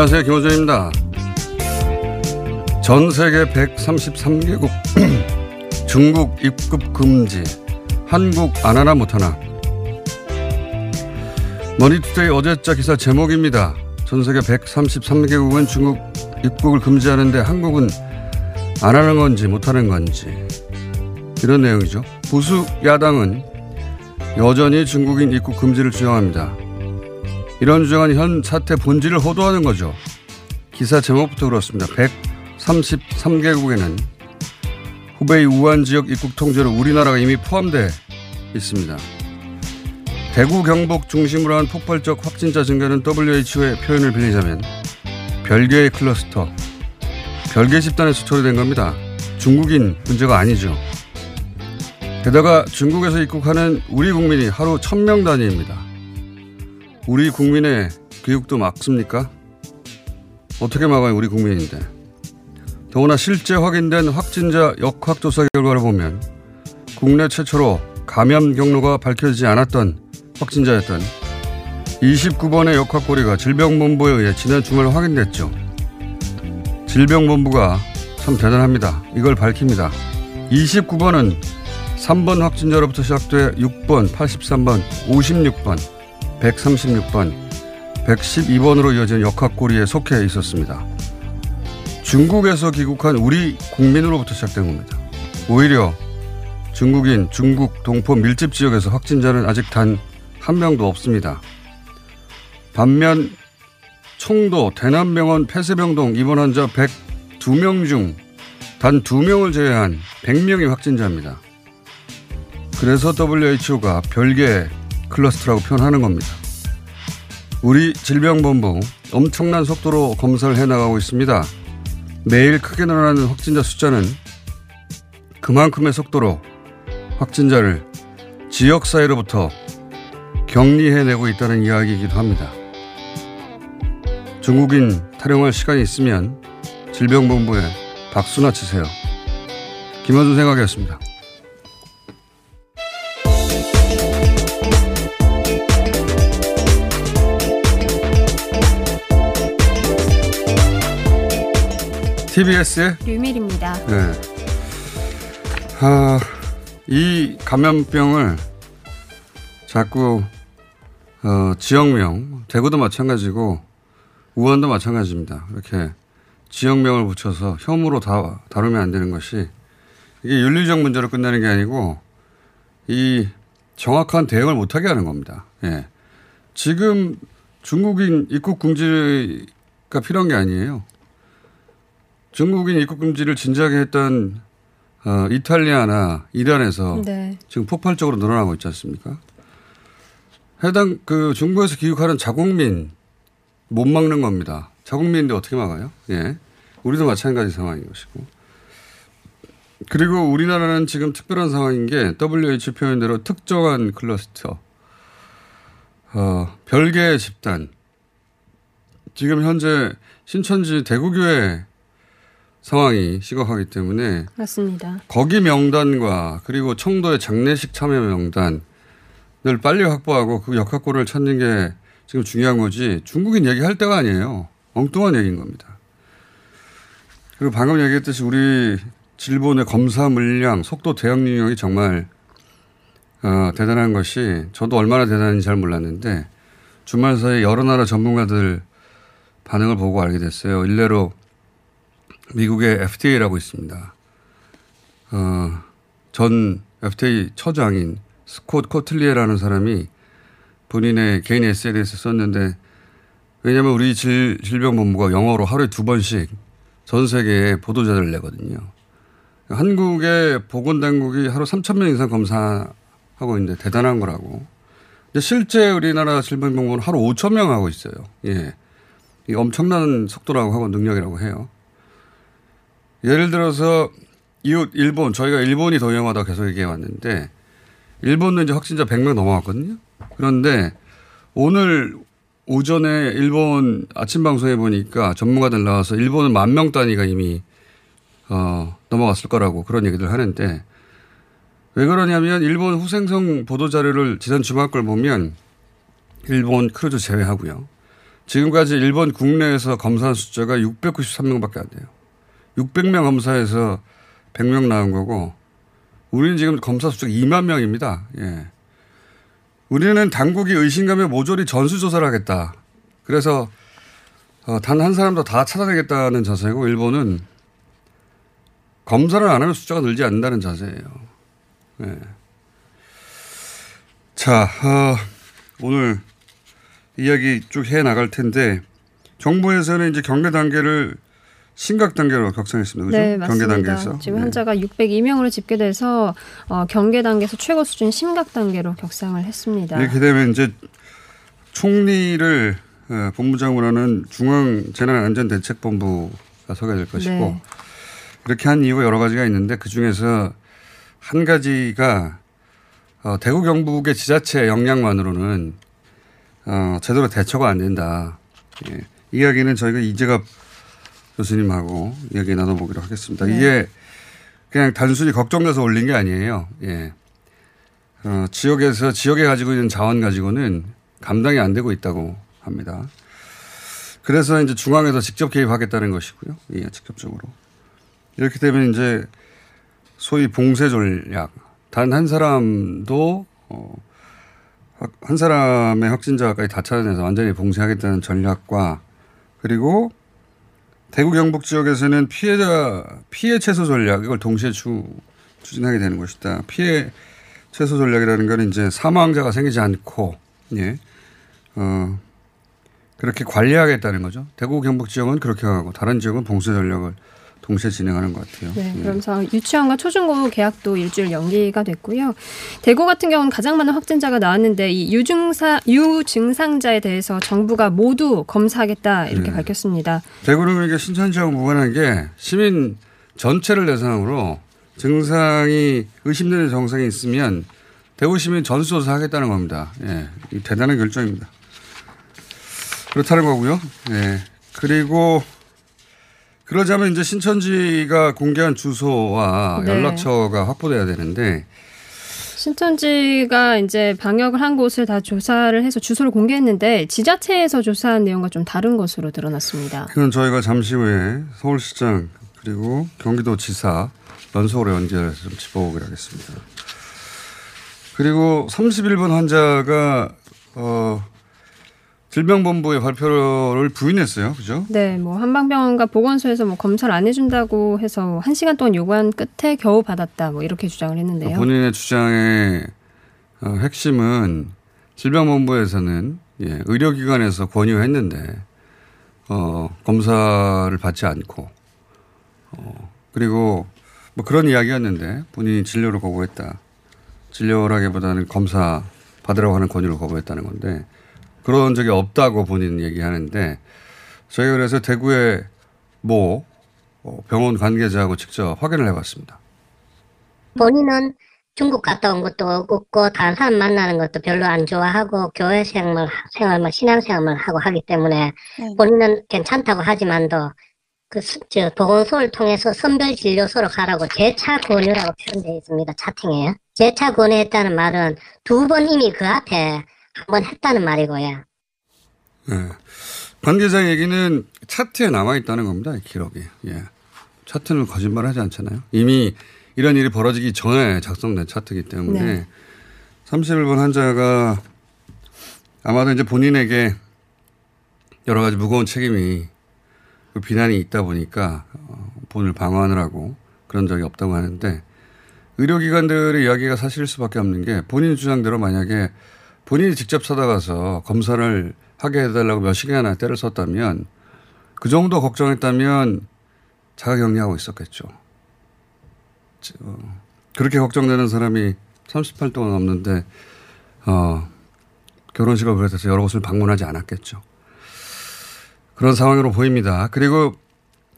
안녕하세요. 김어준입니다. 전 세계 133개국 중국 입국 금지. 한국 안 하나 못 하나. 머니투데이 어제자 기사 제목입니다. 전 세계 133개국은 중국 입국을 금지하는데 한국은 안 하는 건지 못 하는 건지. 이런 내용이죠. 보수 야당은 여전히 중국인 입국 금지를 주장합니다. 이런 주장은 현 사태 본질을 호도하는 거죠. 기사 제목부터 그렇습니다. 133개국에는 후베이 우한 지역 입국 통제로 우리나라가 이미 포함돼 있습니다. 대구 경북 중심으로 한 폭발적 확진자 증가는 WHO의 표현을 빌리자면 별개의 클러스터, 별개 집단에서 초래된 겁니다. 중국인 문제가 아니죠. 게다가 중국에서 입국하는 우리 국민이 하루 1000명 단위입니다. 우리 국민의 교육도 막습니까? 어떻게 막아요, 우리 국민인데. 더구나 실제 확인된 확진자 역학조사 결과를 보면 국내 최초로 감염 경로가 밝혀지지 않았던 확진자였던 29번의 역학고리가 질병본부에 의해 지난 주말 확인됐죠. 질병본부가 참 대단합니다. 이걸 밝힙니다. 29번은 3번 확진자로부터 시작돼 6번, 83번, 56번, 136번, 112번으로 이어진 역학고리에 속해 있었습니다. 중국에서 귀국한 우리 국민으로부터 시작된 겁니다. 오히려 중국인 중국 동포 밀집 지역에서 확진자는 아직 단 한 명도 없습니다. 반면 청도, 대남병원, 폐쇄병동 입원 환자 102명 중 단 2명을 제외한 100명이 확진자입니다. 그래서 WHO가 별개 클러스터라고 표현하는 겁니다. 우리 질병본부 엄청난 속도로 검사를 해나가고 있습니다. 매일 크게 늘어나는 확진자 숫자는 그만큼의 속도로 확진자를 지역사회로부터 격리해내고 있다는 이야기이기도 합니다. 중국인 타령할 시간이 있으면 질병본부에 박수나 치세요. 김원준 생각이었습니다. TBS의 류밀입니다. 네. 아, 이 감염병을 자꾸 어, 지역명, 대구도 마찬가지고 우한도 마찬가지입니다. 이렇게 지역명을 붙여서 혐오로 다, 다루면 안 되는 것이 이게 윤리적 문제로 끝나는 게 아니고 이 정확한 대응을 못하게 하는 겁니다. 예. 지금 중국인 입국 금지가 필요한 게 아니에요. 중국인 입국 금지를 진작에 했던 어, 이탈리아나 이란에서 네. 지금 폭발적으로 늘어나고 있지 않습니까? 해당 그 중국에서 귀국하는 자국민 못 막는 겁니다. 자국민인데 어떻게 막아요? 예. 우리도 마찬가지 상황인 것이고. 그리고 우리나라는 지금 특별한 상황인 게 WHO 표현대로 특정한 클러스터, 어, 별개의 집단. 지금 현재 신천지 대구교회 상황이 심각하기 때문에 맞습니다. 거기 명단과 그리고 청도의 장례식 참여 명단을 빨리 확보하고 그 역학고를 찾는 게 지금 중요한 거지 중국인 얘기할 때가 아니에요. 엉뚱한 얘기인 겁니다. 그리고 방금 얘기했듯이 우리 질본의 검사 물량, 속도 대응 능력이 정말 어, 대단한 것이 저도 얼마나 대단한지 잘 몰랐는데 주말 사이에 여러 나라 전문가들 반응을 보고 알게 됐어요. 일례로 미국의 FDA라고 있습니다. 어, 전 FTA 처장인 스콧 코틀리에라는 사람이 본인의 개인 SNS에 썼는데 왜냐하면 우리 질, 질병본부가 영어로 하루에 두 번씩 전 세계에 보도자료를 내거든요. 한국의 보건당국이 하루 3천 명 이상 검사하고 있는데 대단한 거라고. 근데 실제 우리나라 질병본부는 하루 5천 명 하고 있어요. 예. 이 엄청난 속도라고 하고 능력이라고 해요. 예를 들어서 이웃 일본 저희가 일본이 더 위험하다고 계속 얘기해 왔는데 일본은 이제 확진자 100명 넘어갔거든요. 그런데 오늘 오전에 일본 아침 방송에 보니까 전문가들 나와서 일본은 만 명 단위가 이미 어, 넘어갔을 거라고 그런 얘기들 하는데 왜 그러냐면 일본 후생성 보도 자료를 지난 주말 걸 보면 일본 크루즈 제외하고요. 지금까지 일본 국내에서 검사한 숫자가 693명밖에 안 돼요. 600명 검사에서 100명 나온 거고 우리는 지금 검사 숫자가 2만 명입니다. 예. 우리는 당국이 의심감에 모조리 전수조사를 하겠다. 그래서 어, 단 한 사람도 다 찾아내겠다는 자세고 일본은 검사를 안 하면 숫자가 늘지 않는다는 자세예요. 예. 자, 어, 오늘 이야기 쭉 해 나갈 텐데 정부에서는 이제 경계 단계를 심각 단계로 격상했습니다. 그죠? 네, 경계 맞습니다. 단계에서. 지금 네. 환자가 602명으로 집계돼서 어, 경계 단계에서 최고 수준 심각 단계로 격상을 했습니다. 이렇게 되면 이제 총리를 어, 본부장으로 하는 중앙재난안전대책본부가 서게 될 것이고 네. 이렇게 한 이유가 여러 가지가 있는데 그 중에서 한 가지가 어, 대구 경북의 지자체 역량만으로는 어, 제대로 대처가 안 된다. 예. 이야기는 저희가 이재갑 교수님하고 이야기 나눠보기로 하겠습니다. 네. 이게 그냥 단순히 걱정돼서 올린 게 아니에요. 예. 어, 지역에서 지역에 가지고 있는 자원 가지고는 감당이 안 되고 있다고 합니다. 그래서 이제 중앙에서 직접 개입하겠다는 것이고요. 예, 직접적으로. 이렇게 되면 이제 소위 봉쇄 전략. 단 한 사람도 어, 확- 한 사람의 확진자까지 다 찾아내서 완전히 봉쇄하겠다는 전략과 그리고 대구 경북 지역에서는 피해자 피해 최소 전략 이걸 동시에 추, 추진하게 되는 것이다. 피해 최소 전략이라는 건 이제 사망자가 생기지 않고 예. 어 그렇게 관리하겠다는 거죠. 대구 경북 지역은 그렇게 하고 다른 지역은 봉쇄 전략을 동시에 진행하는 것 같아요. 네, 예. 그러면서 유치원과 초중고 계약도 일주일 연기가 됐고요. 대구 같은 경우는 가장 많은 확진자가 나왔는데 이 유증사 유증상자에 대해서 정부가 모두 검사하겠다 이렇게 네. 밝혔습니다. 대구는 그러니까 신천지하고 무관한 게 시민 전체를 대상으로 증상이 의심되는 증상이 있으면 대구 시민 전수조사 하겠다는 겁니다. 예, 이 대단한 결정입니다. 그렇다는 거고요. 예. 그리고 그러자면 이제 신천지가 공개한 주소와 네. 연락처가 확보돼야 되는데 신천지가 이제 방역을 한 곳을 다 조사를 해서 주소를 공개했는데 지자체에서 조사한 내용과 좀 다른 것으로 드러났습니다. 그건 저희가 잠시 후에 서울시장 그리고 경기도지사 연속으로 연결해서 좀 짚어보기로 하겠습니다. 그리고 31번 환자가 어, 질병본부의 발표를 부인했어요. 그죠? 네, 뭐 한방병원과 보건소에서 뭐 검사를 안 해준다고 해서 한 시간 동안 요구한 끝에 겨우 받았다, 뭐 이렇게 주장을 했는데요. 본인의 주장의 어, 핵심은 질병본부에서는 예, 의료기관에서 권유했는데 어, 검사를 받지 않고 어, 그리고 뭐 그런 이야기였는데 본인이 진료를 거부했다. 진료라기보다는 검사 받으라고 하는 권유를 거부했다는 건데 그런 적이 없다고 본인은 얘기하는데 저희가 그래서 대구의 모 어, 병원 관계자하고 직접 확인을 해봤습니다. 본인은 중국 갔다 온 것도 없고 다른 사람 만나는 것도 별로 안 좋아하고 교회 생활, 생활 뭐 신앙생활을 하고 하기 때문에 본인은 괜찮다고 하지만도 그, 수- 저, 보건소를 통해서 선별진료소로 가라고 재차 권유라고 표현되어 있습니다. 차팅에. 재차 권유했다는 말은 두 번 이미 그 앞에 한번 했다는 말이고요. 예. 관계자 얘기는 차트에 남아 있다는 겁니다. 이 기록이. 예. 차트는 거짓말 하지 않잖아요. 이미 이런 일이 벌어지기 전에 작성된 차트이기 때문에 네. 31번 환자가 아마도 이제 본인에게 여러 가지 무거운 책임이 그 비난이 있다 보니까 어, 본을 방어하느라고 그런 적이 없다고 하는데 의료기관들의 이야기가 사실일 수밖에 없는 게 본인 주장대로 만약에 본인이 직접 찾아가서 검사를 하게 해달라고 몇 시간이나 때를 썼다면 그 정도 걱정했다면 자가격리하고 있었겠죠. 그렇게 걱정되는 사람이 38도 넘는데 어, 결혼식을 비롯해서 여러 곳을 방문하지 않았겠죠. 그런 상황으로 보입니다. 그리고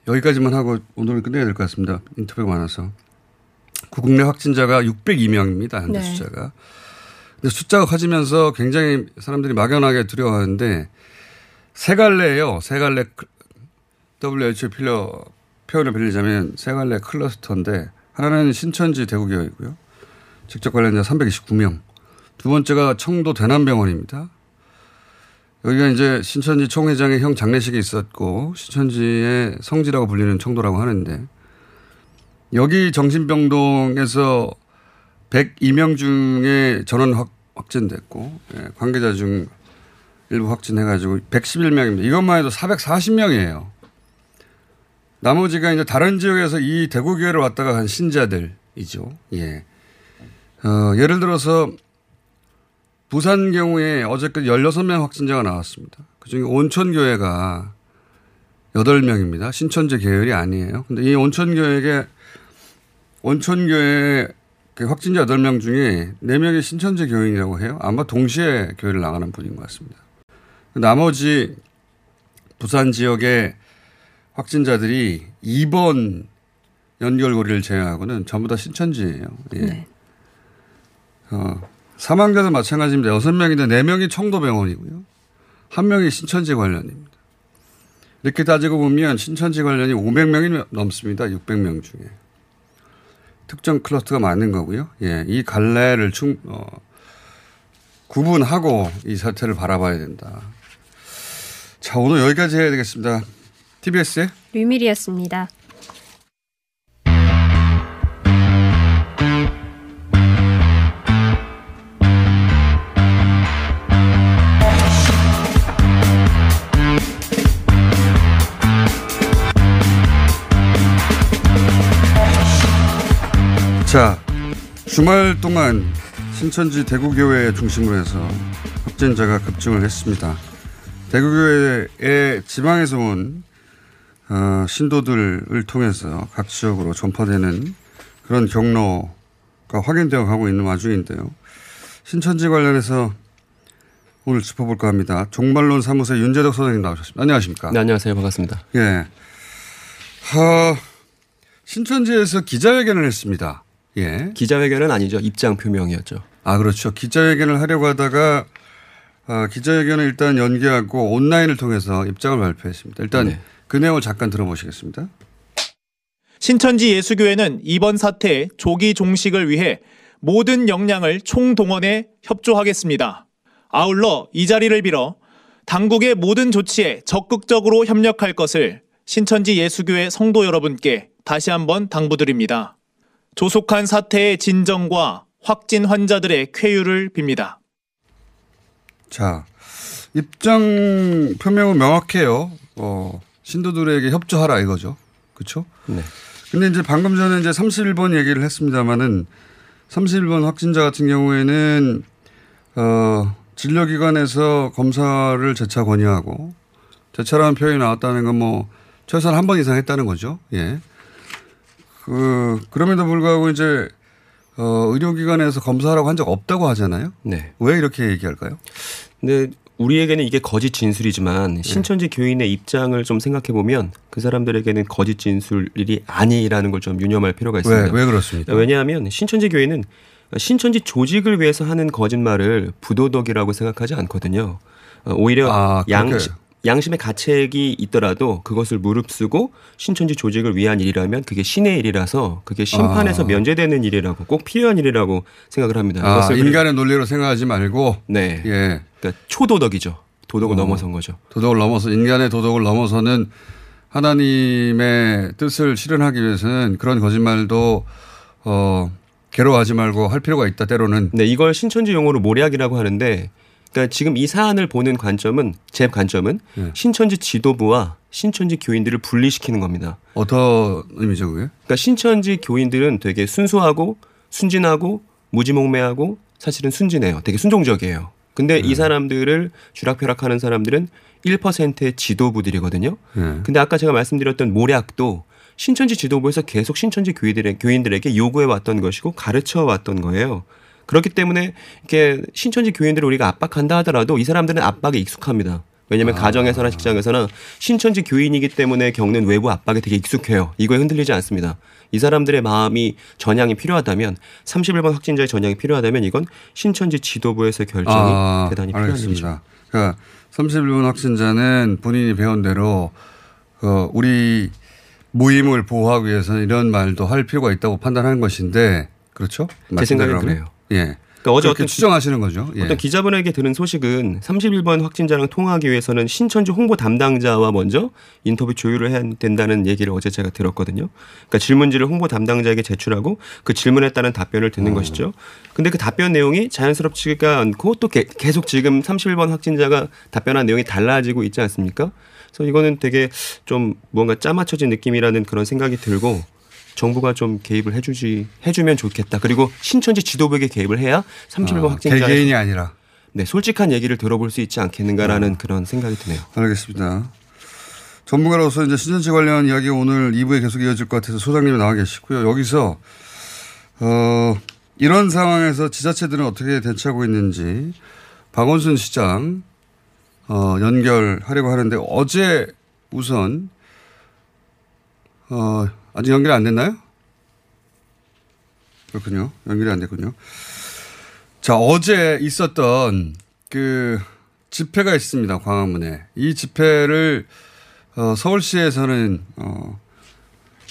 여기까지만 하고 오늘 끝내야 될 것 같습니다. 인터뷰가 많아서. 국내 확진자가 602명입니다. 현재 네. 숫자가. 숫자가 커지면서 굉장히 사람들이 막연하게 두려워하는데 세 갈래예요. 세 갈래 크- WHO 필러 표현을 빌리자면 세 갈래 클러스터인데 하나는 신천지 대구교회이고요. 직접 관련자 329명. 두 번째가 청도 대남병원입니다. 여기가 이제 신천지 총회장의 형 장례식이 있었고 신천지의 성지라고 불리는 청도라고 하는데 여기 정신병동에서 102명 중에 전원 확, 확진됐고 예, 관계자 중 일부 확진해가지고 111명입니다. 이것만 해도 440명이에요. 나머지가 이제 다른 지역에서 이 대구교회를 왔다가 간 신자들이죠. 예. 어, 예를 들어서 부산 경우에 어저께 16명 확진자가 나왔습니다. 그 중에 온천교회가 8명입니다. 신천지 계열이 아니에요. 근데 이 온천교회에, 온천교회 그 확진자 8명 중에 4명이 신천지 교인이라고 해요. 아마 동시에 교회를 나가는 분인 것 같습니다. 나머지 부산 지역의 확진자들이 2번 연결고리를 제외하고는 전부 다 신천지예요. 예. 네. 어, 사망자도 마찬가지입니다. 6명인데 4명이 청도병원이고요. 1명이 신천지 관련입니다. 이렇게 따지고 보면 신천지 관련이 500명이 넘습니다. 600명 중에. 특정 클러스터가 맞는 거고요. 예, 이 갈래를 충, 어, 구분하고 이 사태를 바라봐야 된다. 자, 오늘 여기까지 해야 되겠습니다. TBS의 류밀이었습니다. 자, 주말 동안 신천지 대구교회 중심으로 해서 확진자가 급증을 했습니다. 대구교회의 지방에서 온 어, 신도들을 통해서 각 지역으로 전파되는 그런 경로가 확인되어 가고 있는 와중인데요. 신천지 관련해서 오늘 짚어볼까 합니다. 종말론 사무소 윤재덕 소장님 나오셨습니다. 안녕하십니까? 네, 안녕하세요. 반갑습니다. 예. 하, 신천지에서 기자회견을 했습니다. 예. 기자회견은 아니죠. 입장 표명이었죠. 아, 그렇죠. 기자회견을 하려고 하다가 아, 기자회견을 일단 연기하고 온라인을 통해서 입장을 발표했습니다. 일단 네. 그 내용을 잠깐 들어보시겠습니다. 신천지 예수교회는 이번 사태의 조기 종식을 위해 모든 역량을 총동원해 협조하겠습니다. 아울러 이 자리를 빌어 당국의 모든 조치에 적극적으로 협력할 것을 신천지 예수교회 성도 여러분께 다시 한번 당부드립니다. 조속한 사태의 진정과 확진 환자들의 쾌유를 빕니다. 자, 입장 표명은 명확해요. 어, 신도들에게 협조하라 이거죠. 그렇죠? 네. 근데 이제 방금 전에 이제 31번 얘기를 했습니다만은 31번 확진자 같은 경우에는 어, 진료기관에서 검사를 재차 권유하고 재차라는 표현이 나왔다는 건 뭐 최소한 한 번 이상 했다는 거죠. 예. 그 그럼에도 불구하고 이제 어, 의료기관에서 검사하라고 한 적 없다고 하잖아요. 네. 왜 이렇게 얘기할까요? 근데 우리에게는 이게 거짓 진술이지만 신천지 교인의 입장을 좀 생각해 보면 그 사람들에게는 거짓 진술이 아니라는 걸 좀 유념할 필요가 있습니다. 왜, 왜 그렇습니까? 왜냐하면 신천지 교회는 신천지 조직을 위해서 하는 거짓말을 부도덕이라고 생각하지 않거든요. 어, 오히려 아, 양, 그렇게. 양심의 가책이 있더라도 그것을 무릅쓰고 신천지 조직을 위한 일이라면 그게 신의 일이라서 그게 심판에서 아. 면제되는 일이라고 꼭 필요한 일이라고 생각을 합니다. 아, 인간의 논리로 생각하지 말고 네. 예. 그러니까 초도덕이죠. 도덕을 어. 넘어선 거죠. 도덕을 넘어서 인간의 도덕을 넘어서는 하나님의 뜻을 실현하기 위해서는 그런 거짓말도 어 괴로워하지 말고 할 필요가 있다 때로는 네, 이걸 신천지 용어로 모략이라고 하는데 그러니까 지금 이 사안을 보는 관점은 제 관점은 네. 신천지 지도부와 신천지 교인들을 분리시키는 겁니다. 어떤 의미죠 그게? 그러니까 신천지 교인들은 되게 순수하고 순진하고 무지몽매하고 사실은 순진해요. 되게 순종적이에요. 근데 네. 이 사람들을 주락펴락하는 사람들은 1%의 지도부들이거든요. 예. 근데 아까 제가 말씀드렸던 모략도 신천지 지도부에서 계속 신천지 교인들에게 요구해 왔던 것이고 가르쳐 왔던 거예요. 그렇기 때문에 이렇게 신천지 교인들을 우리가 압박한다 하더라도 이 사람들은 압박에 익숙합니다. 왜냐하면 가정에서나 직장에서나 신천지 교인이기 때문에 겪는 외부 압박에 되게 익숙해요. 이거에 흔들리지 않습니다. 이 사람들의 마음이 전향이 필요하다면 31번 확진자의 전향이 필요하다면 이건 신천지 지도부에서의 결정이 아, 대단히 필요한 일이죠. 알겠습니다. 그러니까 31번 확진자는 본인이 배운 대로 어, 우리 모임을 보호하기 위해서는 이런 말도 할 필요가 있다고 판단하는 것인데 그렇죠? 제 말씀대로 그래요. 예. 그러니까 어제 어떤 추정하시는 거죠. 예. 어떤 기자분에게 들은 소식은 31번 확진자랑 통화하기 위해서는 신천지 홍보 담당자와 먼저 인터뷰 조율을 해야 된다는 얘기를 어제 제가 들었거든요. 그러니까 질문지를 홍보 담당자에게 제출하고 그 질문에 따른 답변을 듣는 것이죠. 근데 그 답변 내용이 자연스럽지가 않고 또 게- 계속 지금 31번 확진자가 답변한 내용이 달라지고 있지 않습니까? 그래서 이거는 되게 좀 뭔가 짜맞춰진 느낌이라는 그런 생각이 들고 정부가 좀 개입을 해주지 해주면 좋겠다. 그리고 신천지 지도부에게 개입을 해야 31번 아, 확진자 개개인이 아니라 네, 솔직한 얘기를 들어볼 수 있지 않겠는가라는 그런 생각이 드네요. 알겠습니다. 전문가로서 이제 신천지 관련 이야기 오늘 2부에 계속 이어질 것 같아서 소장님이 나와 계시고요. 여기서 어, 이런 상황에서 지자체들은 어떻게 대처하고 있는지 박원순 시장 어, 연결하려고 하는데 어제 우선 어, 아직 연결이 안 됐나요? 그렇군요. 연결이 안 됐군요. 자, 어제 있었던 그 집회가 있습니다. 광화문에. 이 집회를 어, 서울시에서는 어,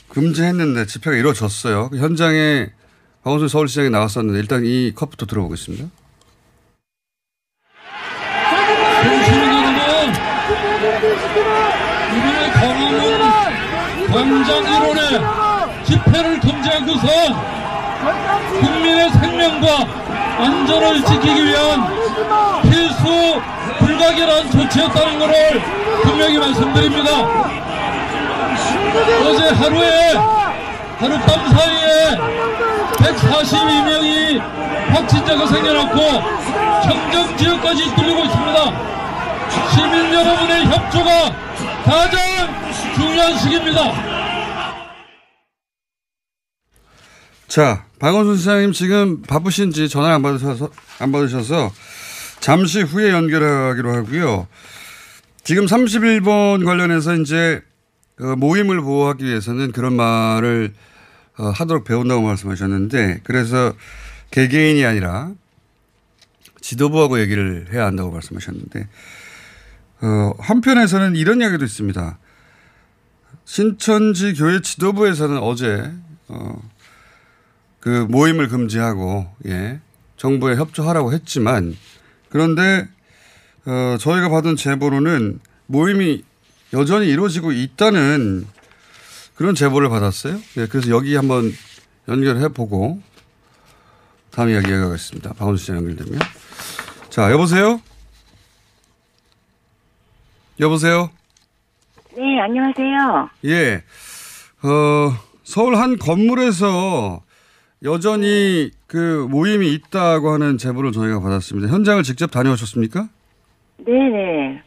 금지했는데 집회가 이루어졌어요. 그 현장에 박원순 서울시장이 나왔었는데 일단 이 컷부터 들어보겠습니다. 광화문 광장 집회를 금지하고서 국민의 생명과 안전을 지키기 위한 필수 불가결한 조치였다는 것을 분명히 말씀드립니다. 어제 하루에 하룻밤 사이에 142명이 확진자가 생겨났고 청정 지역까지 뚫리고 있습니다. 시민 여러분의 협조가 가장 중요한 시기입니다. 자, 박원순 시장님 지금 바쁘신지 전화를 안 받으셔서, 안 받으셔서 잠시 후에 연결하기로 하고요. 지금 31번 관련해서 이제 어, 모임을 보호하기 위해서는 그런 말을 어, 하도록 배운다고 말씀하셨는데 그래서 개개인이 아니라 지도부하고 얘기를 해야 한다고 말씀하셨는데 어, 한편에서는 이런 이야기도 있습니다. 신천지 교회 지도부에서는 어제 어, 그 모임을 금지하고 예 정부에 협조하라고 했지만 그런데 어, 저희가 받은 제보로는 모임이 여전히 이루어지고 있다는 그런 제보를 받았어요. 예, 그래서 여기 한번 연결해 보고 다음 이야기 이어가겠습니다. 박원순 시장 연결되면. 자, 여보세요? 여보세요? 네, 안녕하세요. 예. 어, 서울 한 건물에서 여전히 그 모임이 있다고 하는 제보를 저희가 받았습니다. 현장을 직접 다녀오셨습니까? 네네.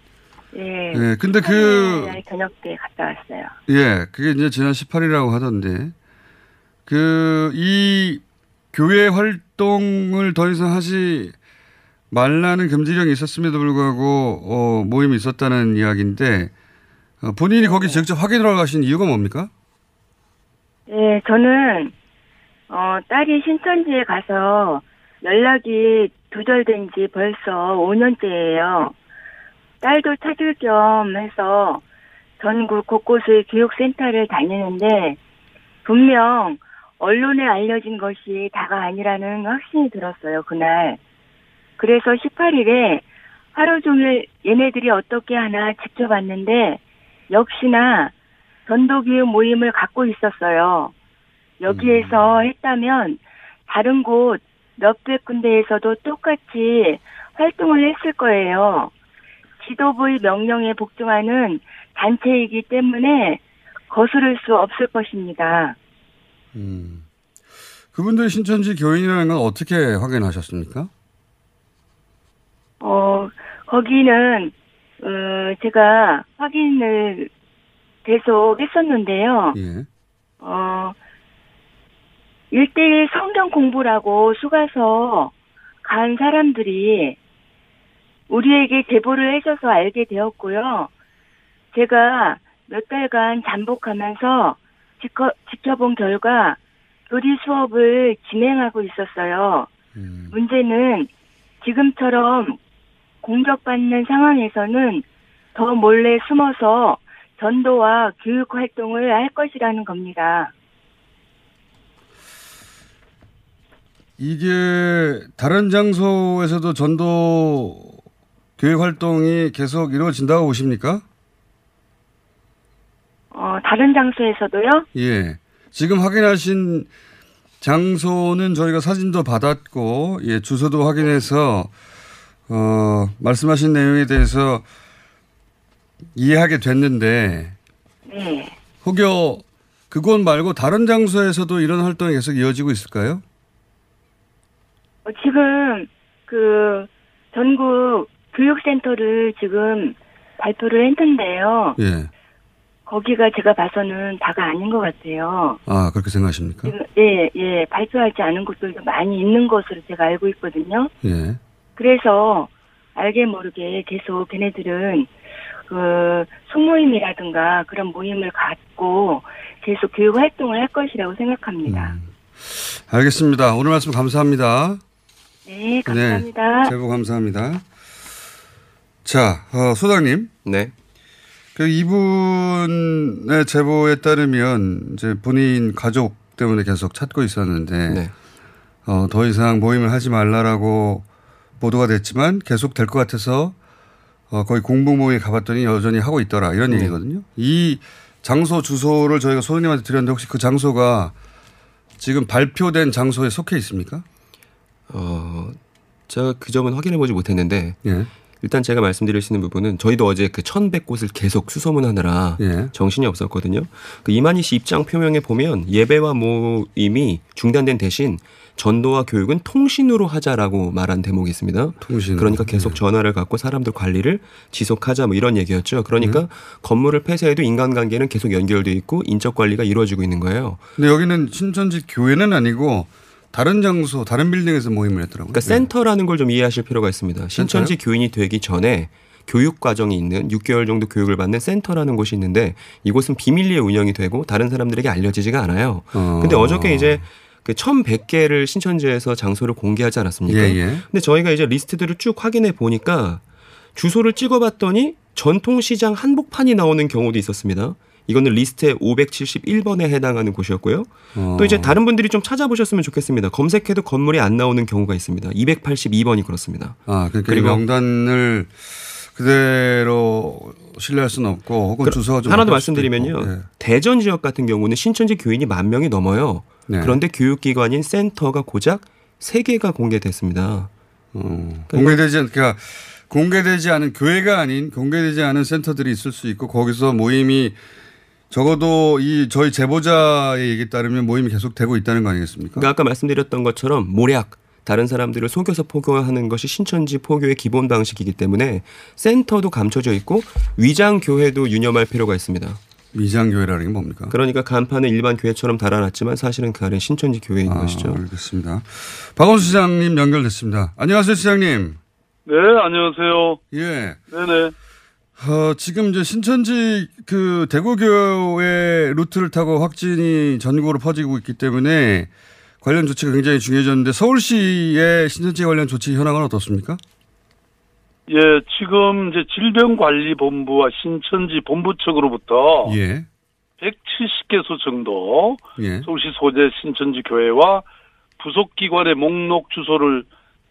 예. 예, 근데 그- 날 저녁 때 갔다 왔어요. 예, 그게 이제 지난 18일이라고 하던데, 그, 이 교회 활동을 더 이상 하지 말라는 금지령이 있었음에도 불구하고, 어, 모임이 있었다는 이야기인데, 어, 본인이 거기 직접 확인하러 가신 이유가 뭡니까? 예, 저는 어, 딸이 신천지에 가서 연락이 두절된 지 벌써 5년째예요. 딸도 찾을 겸 해서 전국 곳곳의 교육센터를 다니는데 분명 언론에 알려진 것이 다가 아니라는 확신이 들었어요, 그날. 그래서 18일에 하루 종일 얘네들이 어떻게 하나 지켜봤는데 역시나 전도교육 모임을 갖고 있었어요. 여기에서 했다면 다른 곳 몇백 군데에서도 똑같이 활동을 했을 거예요. 지도부의 명령에 복종하는 단체이기 때문에 거스를 수 없을 것입니다. 음. 그분들이 신천지 교인이라는 건 어떻게 확인하셨습니까? 어, 거기는, 어, 제가 확인을 계속 했었는데요. 예. 어, 일대일 성경 공부라고 속아서 간 사람들이 우리에게 제보를 해줘서 알게 되었고요. 제가 몇 달간 잠복하면서 지켜, 지켜본 결과 교리 수업을 진행하고 있었어요. 문제는 지금처럼 공격받는 상황에서는 더 몰래 숨어서 전도와 교육 활동을 할 것이라는 겁니다. 이게 다른 장소에서도 전도 교육 활동이 계속 이루어진다고 보십니까? 어, 다른 장소에서도요? 예. 지금 확인하신 장소는 저희가 사진도 받았고, 예, 주소도 확인해서, 어, 말씀하신 내용에 대해서 이해하게 됐는데, 네. 혹여 그곳 말고 다른 장소에서도 이런 활동이 계속 이어지고 있을까요? 어, 지금 그 전국 교육센터를 지금 발표를 했는데요. 예. 거기가 제가 봐서는 다가 아닌 것 같아요. 아, 그렇게 생각하십니까? 지금 예, 예, 발표하지 않은 곳들도 많이 있는 것으로 제가 알고 있거든요. 예. 그래서 알게 모르게 계속 걔네들은 그 소모임이라든가 그런 모임을 갖고 계속 교육 활동을 할 것이라고 생각합니다. 알겠습니다. 오늘 말씀 감사합니다. 네, 감사합니다. 네, 제보 감사합니다. 자, 어, 소장님. 네. 그 이분의 제보에 따르면 이제 본인 가족 때문에 계속 찾고 있었는데 네. 어, 더 이상 모임을 하지 말라라고 보도가 됐지만 계속 될 것 같아서 어, 거의 공부 모임에 가봤더니 여전히 하고 있더라 이런 네. 얘기거든요. 이 장소 주소를 저희가 소장님한테 드렸는데 혹시 그 장소가 지금 발표된 장소에 속해 있습니까? 어, 제가 그 점은 확인해 보지 못했는데 예. 일단 제가 말씀드릴 수 있는 부분은 저희도 어제 그 1100곳을 계속 수소문하느라 예. 정신이 없었거든요. 그 이만희 씨 입장 표명에 보면 예배와 모임이 중단된 대신 전도와 교육은 통신으로 하자라고 말한 대목이 있습니다. 통신으로. 그러니까 계속 전화를 갖고 사람들 관리를 지속하자 뭐 이런 얘기였죠. 그러니까 건물을 폐쇄해도 인간관계는 계속 연결돼 있고 인적 관리가 이루어지고 있는 거예요. 근데 여기는 신천지 교회는 아니고 다른 장소, 다른 빌딩에서 모임을 했더라고요. 그러니까 센터라는 걸 좀 이해하실 필요가 있습니다. 신천지 센터요? 교인이 되기 전에 교육 과정이 있는 6개월 정도 교육을 받는 센터라는 곳이 있는데 이곳은 비밀리에 운영이 되고 다른 사람들에게 알려지지가 않아요. 어. 근데 어저께 이제 그 1,100개를 신천지에서 장소를 공개하지 않았습니까? 예, 예. 근데 저희가 이제 리스트들을 쭉 확인해 보니까 주소를 찍어봤더니 전통시장 한복판이 나오는 경우도 있었습니다. 이거는 리스트의 571번에 해당하는 곳이었고요. 어. 또 이제 다른 분들이 좀 찾아보셨으면 좋겠습니다. 검색해도 건물이 안 나오는 경우가 있습니다. 282번이 그렇습니다. 아, 그러니까 이 그리고- 명단을 그대로 신뢰할 수는 없고 혹은 그- 주소가 좀 하나 더 말씀드리면요. 예. 대전 지역 같은 경우는 신천지 교인이 만 명이 넘어요. 네. 그런데 교육기관인 센터가 고작 세개가 공개됐습니다. 어, 공개되지 않, 그러니까 공개되지 않은 교회가 아닌 공개되지 않은 센터들이 있을 수 있고 거기서 모임이 적어도 이 저희 제보자의 얘기에 따르면 모임이 계속되고 있다는 거 아니겠습니까? 그러니까 아까 말씀드렸던 것처럼 모략 다른 사람들을 속여서 포교하는 것이 신천지 포교의 기본 방식이기 때문에 센터도 감춰져 있고 위장 교회도 유념할 필요가 있습니다. 위장 교회라는 게 뭡니까? 그러니까 간판은 일반 교회처럼 달아놨지만 사실은 그 안에 신천지 교회인 아, 것이죠. 알겠습니다. 박원수 시장님 연결됐습니다. 안녕하세요, 시장님. 네, 안녕하세요. 예. 네네. 어, 지금 이제 신천지 그 대구교회 루트를 타고 확진이 전국으로 퍼지고 있기 때문에 관련 조치가 굉장히 중요해졌는데 서울시의 신천지 관련 조치 현황은 어떻습니까? 예, 지금 이제 질병관리본부와 신천지 본부 측으로부터 예. 170개소 정도 예. 서울시 소재 신천지 교회와 부속 기관의 목록 주소를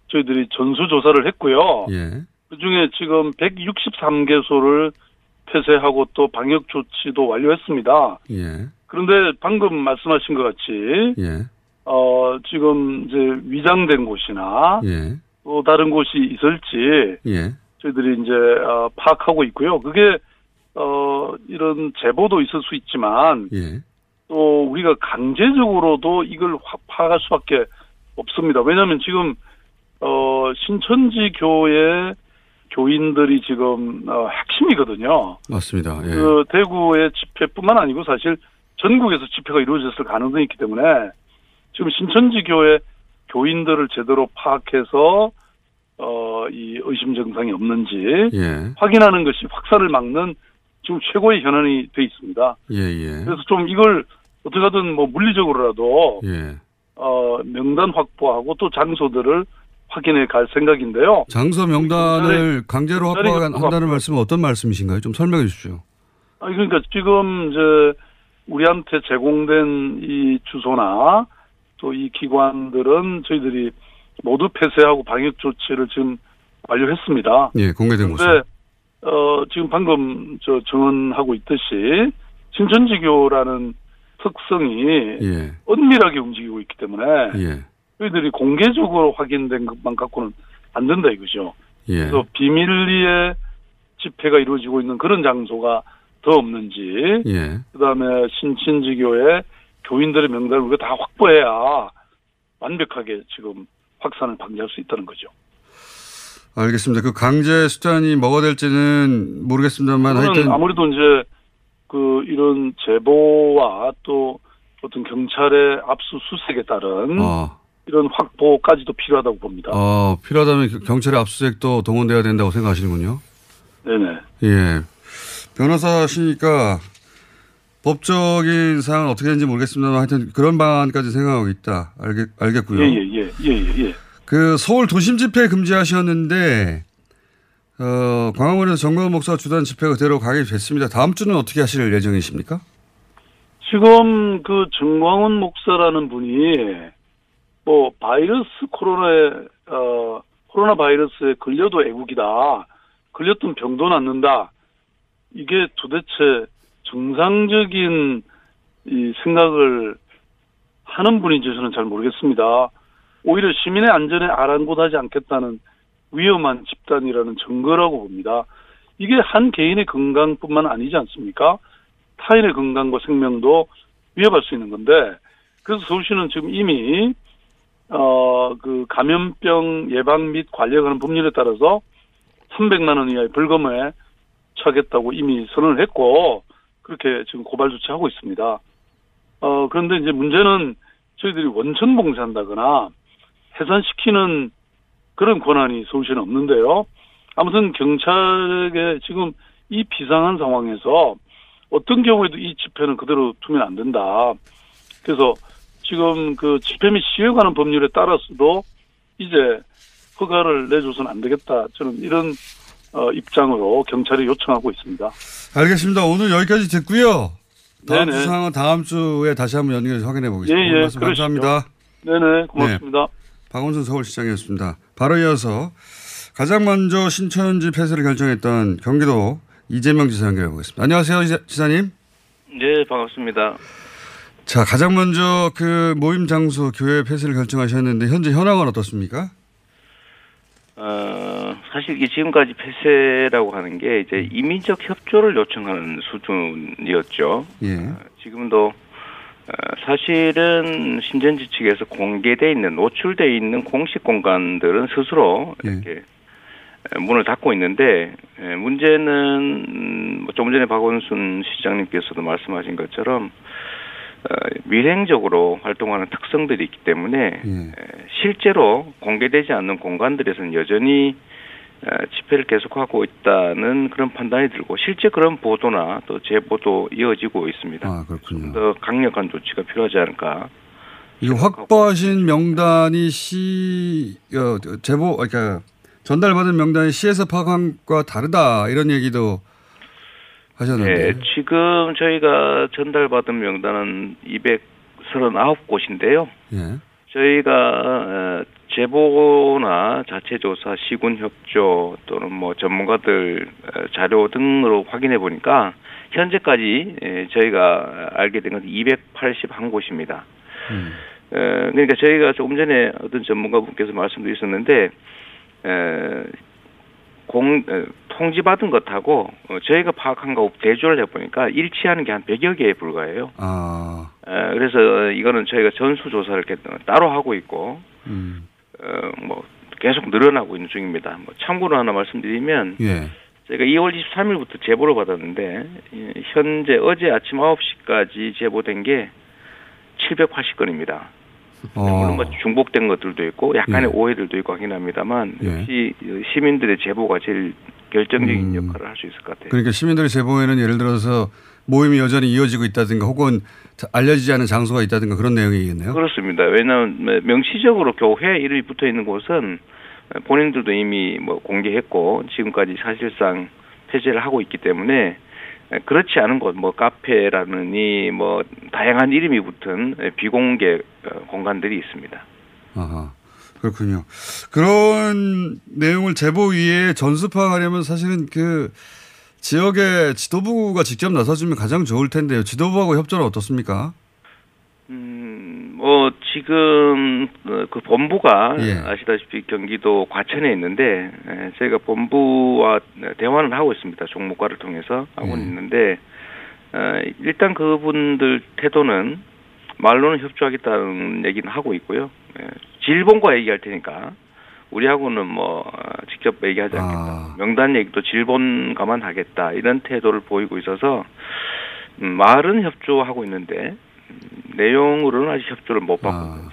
저희들이 전수 조사를 했고요. 예. 그 중에 지금 163개소를 폐쇄하고 또 방역 조치도 완료했습니다. 예. 그런데 방금 말씀하신 것 같이 예. 어 지금 이제 위장된 곳이나 예. 또 다른 곳이 있을지 예. 저희들이 이제 어, 파악하고 있고요. 그게 어 이런 제보도 있을 수 있지만 예. 또 우리가 강제적으로도 이걸 화- 파악할 수밖에 없습니다. 왜냐하면 지금 어 신천지 교회 교인들이 지금 어, 핵심이거든요. 맞습니다. 예. 그 대구의 집회뿐만 아니고 사실 전국에서 집회가 이루어졌을 가능성이 있기 때문에 지금 신천지 교회 교인들을 제대로 파악해서 어 이 의심 증상이 없는지 예. 확인하는 것이 확산을 막는 지금 최고의 현안이 돼 있습니다. 예, 예. 그래서 좀 이걸 어떻게든 뭐 물리적으로라도 예. 어 명단 확보하고 또 장소들을 확인해 갈 생각인데요. 장소 명단을 그 강제로 자리 확보한다는 말씀은 어떤 말씀이신가요? 좀 설명해 주십시오. 아니 그러니까 지금 이제 우리한테 제공된 이 주소나 또 이 기관들은 저희들이 모두 폐쇄하고 방역 조치를 지금 완료했습니다. 예, 공개된 곳. 그런데 어 지금 방금 저 증언하고 있듯이 신천지교라는 특성이 예. 은밀하게 움직이고 있기 때문에 예. 저희들이 공개적으로 확인된 것만 갖고는 안 된다 이거죠. 예. 그래서 비밀리에 집회가 이루어지고 있는 그런 장소가 더 없는지 예. 그다음에 신천지교의 교인들의 명단을 우리가 다 확보해야 완벽하게 지금 확산을 방지할 수 있다는 거죠. 알겠습니다. 그 강제 수단이 뭐가 될지는 모르겠습니다만 하여튼 아무래도 이제 그 이런 제보와 또 어떤 경찰의 압수수색에 따른 어, 이런 확보까지도 필요하다고 봅니다. 어, 필요하다면 그 경찰의 압수수색도 동원돼야 된다고 생각하시는군요. 네네. 예. 변호사시니까 법적인 사항은 어떻게 되는지 모르겠습니다만 하여튼 그런 방안까지 생각하고 있다. 알겠, 알겠고요. 예 예 예 예예 예. 그 서울 도심 집회 금지하셨는데 어, 광화문에서 정광훈 목사 주단 집회가 그대로 가게 됐습니다. 다음 주는 어떻게 하실 예정이십니까? 지금 그 정광훈 목사라는 분이 뭐 바이러스 코로나에 어 코로나 바이러스에 걸려도 애국이다. 걸렸던 병도 낫는다. 이게 도대체 정상적인 이 생각을 하는 분인지 저는 잘 모르겠습니다. 오히려 시민의 안전에 아랑곳하지 않겠다는 위험한 집단이라는 증거라고 봅니다. 이게 한 개인의 건강뿐만 아니지 않습니까? 타인의 건강과 생명도 위협할 수 있는 건데 그래서 서울시는 지금 이미 어 그 감염병 예방 및 관리하는 법률에 따라서 300만 원 이하의 벌금에 처하겠다고 이미 선언을 했고 그렇게 지금 고발 조치하고 있습니다. 어 그런데 이제 문제는 저희들이 원천 봉쇄한다거나 해산시키는 그런 권한이 서울시는 없는데요. 아무튼 경찰에게 지금 이 비상한 상황에서 어떤 경우에도 이 집회는 그대로 두면 안 된다. 그래서 지금 그 집회 및 시위에 관한 법률에 따라서도 이제 허가를 내줘서는 안 되겠다. 저는 이런 어, 입장으로 경찰에 요청하고 있습니다. 알겠습니다. 오늘 여기까지 듣고요. 다음 네네. 주 상황은 다음 주에 다시 한번 연결해서 확인해 보겠습니다. 예, 예. 감사합니다. 네네, 고맙습니다. 박원순 서울시장이었습니다. 바로 이어서 가장 먼저 신천지 폐쇄를 결정했던 경기도 이재명 지사 연결해 보겠습니다. 안녕하세요, 지사- 지사님. 네, 반갑습니다. 자, 가장 먼저 그 모임 장소 교회 폐쇄를 결정하셨는데 현재 현황은 어떻습니까? 어, 사실 이게 지금까지 폐쇄라고 하는 게 이제 이민적 협조를 요청하는 수준이었죠. 예. 지금도 어, 사실은 신전지 측에서 공개돼 있는 노출돼 있는 공식 공간들은 스스로 이렇게 에, 문을 닫고 있는데 에, 문제는 음, 뭐좀 전에 박원순 시장님께서도 말씀하신 것처럼 어, 밀행적으로 활동하는 특성들이 있기 때문에 에, 실제로 공개되지 않는 공간들에서는 여전히 어, 집회를 계속하고 있다는 그런 판단이 들고 실제 그런 보도나 또 제보도 이어지고 있습니다. 아, 그렇군요. 더 강력한 조치가 필요하지 않을까. 이거 확보하신 명단이 시, 어, 제보, 그러니까 전달받은 명단이 시에서 파악한 것과 다르다 이런 얘기도 하셨는데. 네, 지금 저희가 전달받은 명단은 239곳인데요. 예. 저희가 어, 제보나 자체 조사, 시군 협조 또는 뭐 전문가들 어, 자료 등으로 확인해 보니까 현재까지 예, 저희가 알게 된 것은 281곳입니다. 어, 그러니까 저희가 조금 전에 어떤 전문가분께서 말씀드렸었는데 에, 공 에, 통지받은 것하고 어, 저희가 파악한 거하고 대조를 해보니까 일치하는 게 한 100여 개에 불과해요. 아, 에, 그래서 이거는 저희가 전수 조사를 이렇게 따로 하고 있고 음. 어, 뭐 계속 늘어나고 있는 중입니다. 뭐 참고로 하나 말씀드리면 예. 저희가 2월 23일부터 제보를 받았는데 예, 현재 어제 아침 9시까지 제보된 게 780건입니다. 물론 뭐 중복된 것들도 있고 약간의 어. 예. 오해들도 있고 하긴 합니다만 예. 역시 시민들의 제보가 제일 결정적인 역할을 할 수 있을 것 같아요. 그러니까 시민들의 제보에는 예를 들어서 모임이 여전히 이어지고 있다든가 혹은 알려지지 않은 장소가 있다든가 그런 내용이겠네요. 그렇습니다. 왜냐하면 명시적으로 교회 이름이 붙어 있는 곳은 본인들도 이미 뭐 공개했고 지금까지 사실상 폐쇄를 하고 있기 때문에 그렇지 않은 곳, 뭐 카페라느니 뭐 다양한 이름이 붙은 비공개 어, 공간들이 있습니다. 아하. 그렇군요. 그런 내용을 제보 위에 전수파하려면 사실은 그 지역의 지도부가 직접 나서주면 가장 좋을 텐데요. 지도부하고 협조는 어떻습니까? 뭐 지금 어, 그 본부가 예. 아시다시피 경기도 과천에 있는데 에, 저희가 본부와 대화는 하고 있습니다. 종목과를 통해서 하고 있는데 어, 일단 그분들 태도는 말로는 협조하겠다는 얘기는 하고 있고요. 예, 질본과 얘기할 테니까 우리하고는 뭐 어, 직접 얘기하지 않겠다. 명단 얘기도 질본 가만 하겠다 이런 태도를 보이고 있어서 음, 말은 협조하고 있는데 음, 내용으로는 아직 협조를 못 받고 있는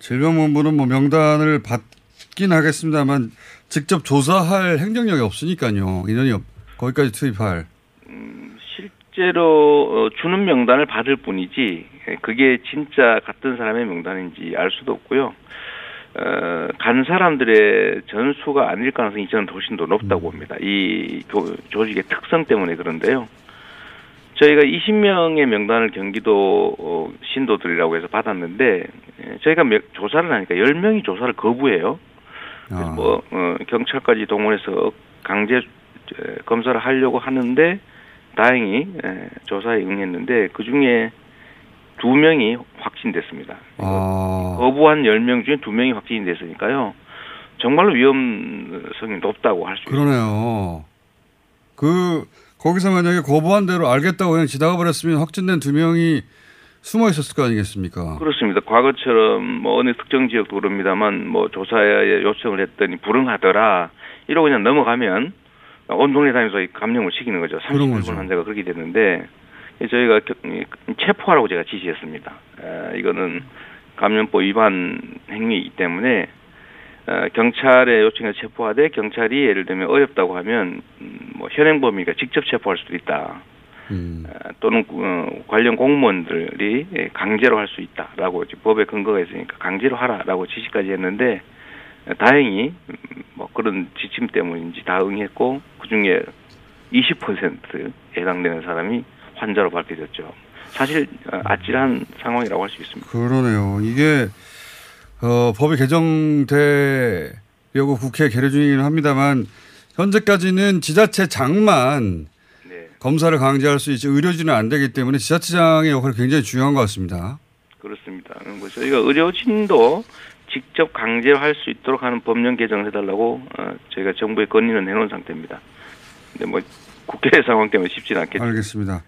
질병본부는 뭐 명단을 받긴 하겠습니다만 직접 조사할 행정력이 없으니까요. 인원이 없, 거기까지 투입할. 실제로 어, 주는 명단을 받을 뿐이지 예, 그게 진짜 같은 사람의 명단인지 알 수도 없고요. 어, 간 사람들의 전수가 아닐 가능성이 저는 훨씬 더 높다고 봅니다. 이 교- 조직의 특성 때문에 그런데요. 저희가 20명의 명단을 경기도 어, 신도들이라고 해서 받았는데 예, 저희가 몇- 조사를 하니까 10명이 조사를 거부해요. 그래서 뭐 어, 경찰까지 동원해서 강제 에, 검사를 하려고 하는데 다행히 에, 조사에 응했는데 그 중에 두 명이 확진됐습니다. 아, 거부한 10명 중에 두 명이 확진이 됐으니까요. 정말로 위험성이 높다고 할 수 있습니다. 그러네요. 그 거기서 만약에 거부한 대로 알겠다고 그냥 지나가 버렸으면 확진된 두 명이 숨어 있었을 거 아니겠습니까? 그렇습니다. 과거처럼 뭐 어느 특정 지역도 그럽니다만 뭐 조사에 요청을 했더니 불응하더라 이러고 그냥 넘어가면 온 동네 다니면서 감염을 시키는 거죠. 그런 30분 거죠. 환자가 그렇게 됐는데 저희가 체포하라고 제가 지시했습니다. 에, 이거는 감염법 위반 행위이기 때문에 어, 경찰의 요청에 체포하되 경찰이 예를 들면 어렵다고 하면 음, 뭐 현행 범위가 직접 체포할 수도 있다. 어, 또는 어, 관련 공무원들이 예, 강제로 할 수 있다라고 법에 근거가 있으니까 강제로 하라라고 지시까지 했는데 어, 다행히 음, 뭐 그런 지침 때문인지 다 응했고 그 중에 20% 해당되는 사람이 환자로 밝혀졌죠. 사실 어, 아찔한 상황이라고 할 수 있습니다. 그러네요. 이게 어, 법이 개정되려고 국회에 계류 중이긴 합니다만 현재까지는 지자체 장만 검사를 강제할 수 있지 의료진은 안 되기 때문에 지자체장의 역할이 굉장히 중요한 것 같습니다. 그렇습니다. 뭐 저희가 의료진도 직접 강제로 할 수 있도록 하는 법령 개정을 해달라고 어, 저희가 정부에 건의는 해놓은 상태입니다. 근데 뭐 국회 상황 때문에 쉽지는 않겠죠. 알겠습니다.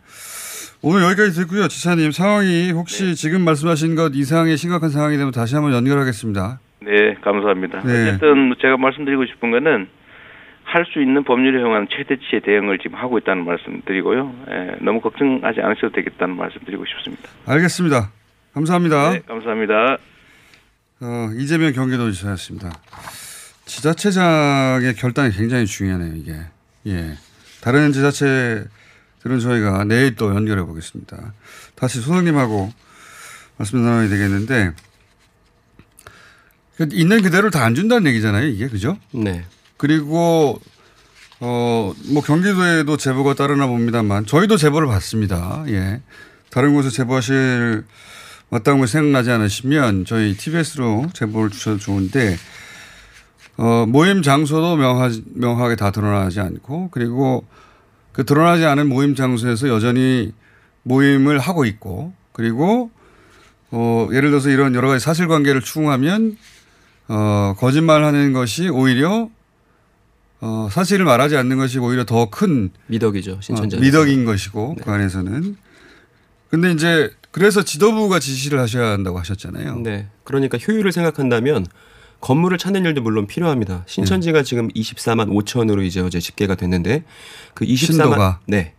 오늘 여기까지 듣고요. 지사님 상황이 혹시 네. 지금 말씀하신 것 이상의 심각한 상황이 되면 다시 한번 연결하겠습니다. 네, 감사합니다. 네. 어쨌든 제가 말씀드리고 싶은 거는 할 수 있는 법률에 형한 최대치의 대응을 지금 하고 있다는 말씀 드리고요. 예, 너무 걱정하지 않으셔도 되겠다는 말씀 드리고 싶습니다. 알겠습니다. 감사합니다. 네, 감사합니다. 어, 이재명 경기도지사였습니다. 지자체장의 결단이 굉장히 중요하네요, 이게. 예. 다른 지자체 들은 저희가 내일 또 연결해 보겠습니다. 다시 소장님하고 말씀 나눠야 되겠는데, 그 있는 그대로 다 안 준다는 얘기잖아요, 이게. 그죠? 네. 그리고, 어, 뭐 경기도에도 제보가 따르나 봅니다만, 저희도 제보를 받습니다. 예. 다른 곳에 제보하실 마땅한 거 생각나지 않으시면 저희 TBS로 제보를 주셔도 좋은데, 어, 모임 장소도 명하, 명하게 다 드러나지 않고, 그리고 그 드러나지 않은 모임 장소에서 여전히 모임을 하고 있고, 그리고, 어, 예를 들어서 이런 여러 가지 사실관계를 추궁하면, 어, 거짓말 하는 것이 오히려, 어, 사실을 말하지 않는 것이 오히려 더 큰 미덕이죠, 신천지 어. 미덕인 것이고, 그 안에서는. 근데 이제, 그래서 지도부가 지시를 하셔야 한다고 하셨잖아요. 네. 그러니까 효율을 생각한다면 건물을 찾는 일도 물론 필요합니다. 신천지가 네. 지금 24만 5천으로 이제 어제 집계가 됐는데 그 24만 신도가. 네.